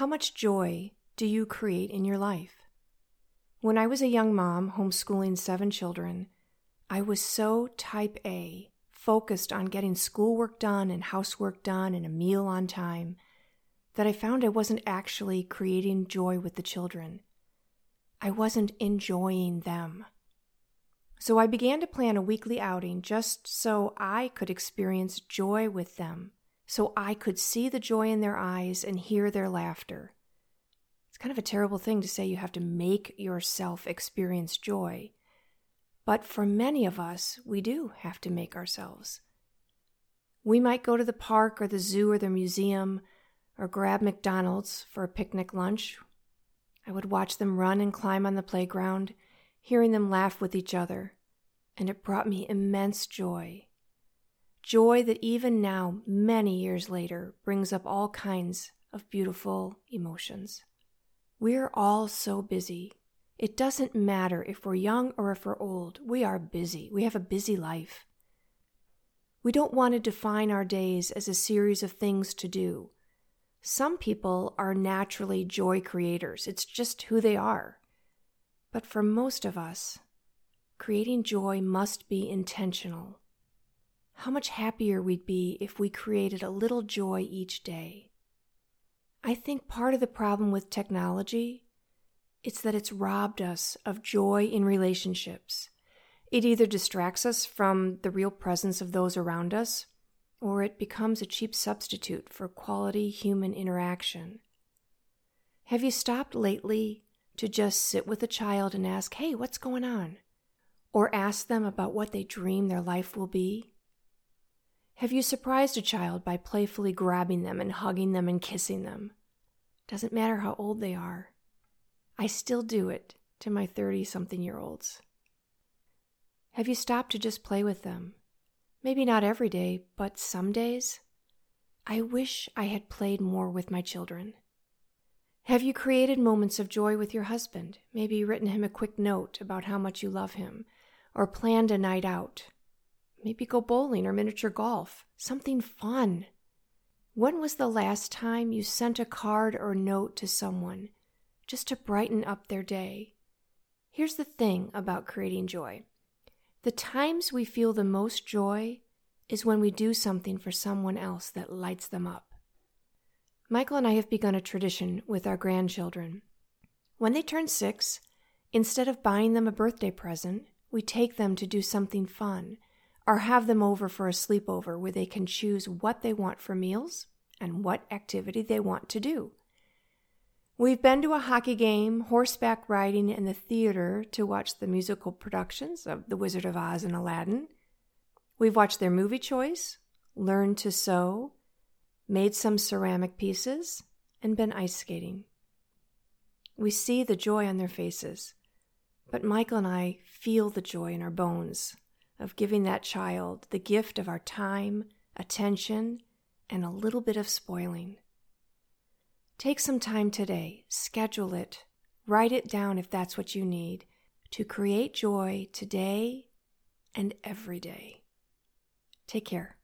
How much joy do you create in your life? When I was a young mom homeschooling seven children, I was so type A, focused on getting schoolwork done and housework done and a meal on time, that I found I wasn't actually creating joy with the children. I wasn't enjoying them. So I began to plan a weekly outing just so I could experience joy with them, so I could see the joy in their eyes and hear their laughter. It's kind of a terrible thing to say you have to make yourself experience joy. But for many of us, we do have to make ourselves. We might go to the park or the zoo or the museum or grab McDonald's for a picnic lunch. I would watch them run and climb on the playground hearing them laugh with each other, and it brought me immense joy. Joy that even now, many years later, brings up all kinds of beautiful emotions. We're all so busy. It doesn't matter if we're young or if we're old, we are busy. We have a busy life. We don't want to define our days as a series of things to do. Some people are naturally joy creators, it's just who they are. But for most of us, creating joy must be intentional. How much happier we'd be if we created a little joy each day. I think part of the problem with technology is that it's robbed us of joy in relationships. It either distracts us from the real presence of those around us, or it becomes a cheap substitute for quality human interaction. Have you stopped lately to just sit with a child and ask, hey, what's going on? Or ask them about what they dream their life will be? Have you surprised a child by playfully grabbing them and hugging them and kissing them? Doesn't matter how old they are. I still do it to my 30 something year olds. Have you stopped to just play with them? Maybe not every day, but some days. I wish I had played more with my children. Have you created moments of joy with your husband? Maybe written him a quick note about how much you love him, or planned a night out. Maybe go bowling or miniature golf. Something fun. When was the last time you sent a card or note to someone just to brighten up their day? Here's the thing about creating joy the times we feel the most joy is when we do something for someone else that lights them up. Michael and I have begun a tradition with our grandchildren. When they turn six, instead of buying them a birthday present, we take them to do something fun or have them over for a sleepover where they can choose what they want for meals and what activity they want to do. We've been to a hockey game, horseback riding, and the theater to watch the musical productions of The Wizard of Oz and Aladdin. We've watched their movie choice, learned to sew, made some ceramic pieces, and been ice skating. We see the joy on their faces, but Michael and I feel the joy in our bones of giving that child the gift of our time, attention, and a little bit of spoiling. Take some time today, schedule it, write it down if that's what you need, to create joy today and every day. Take care.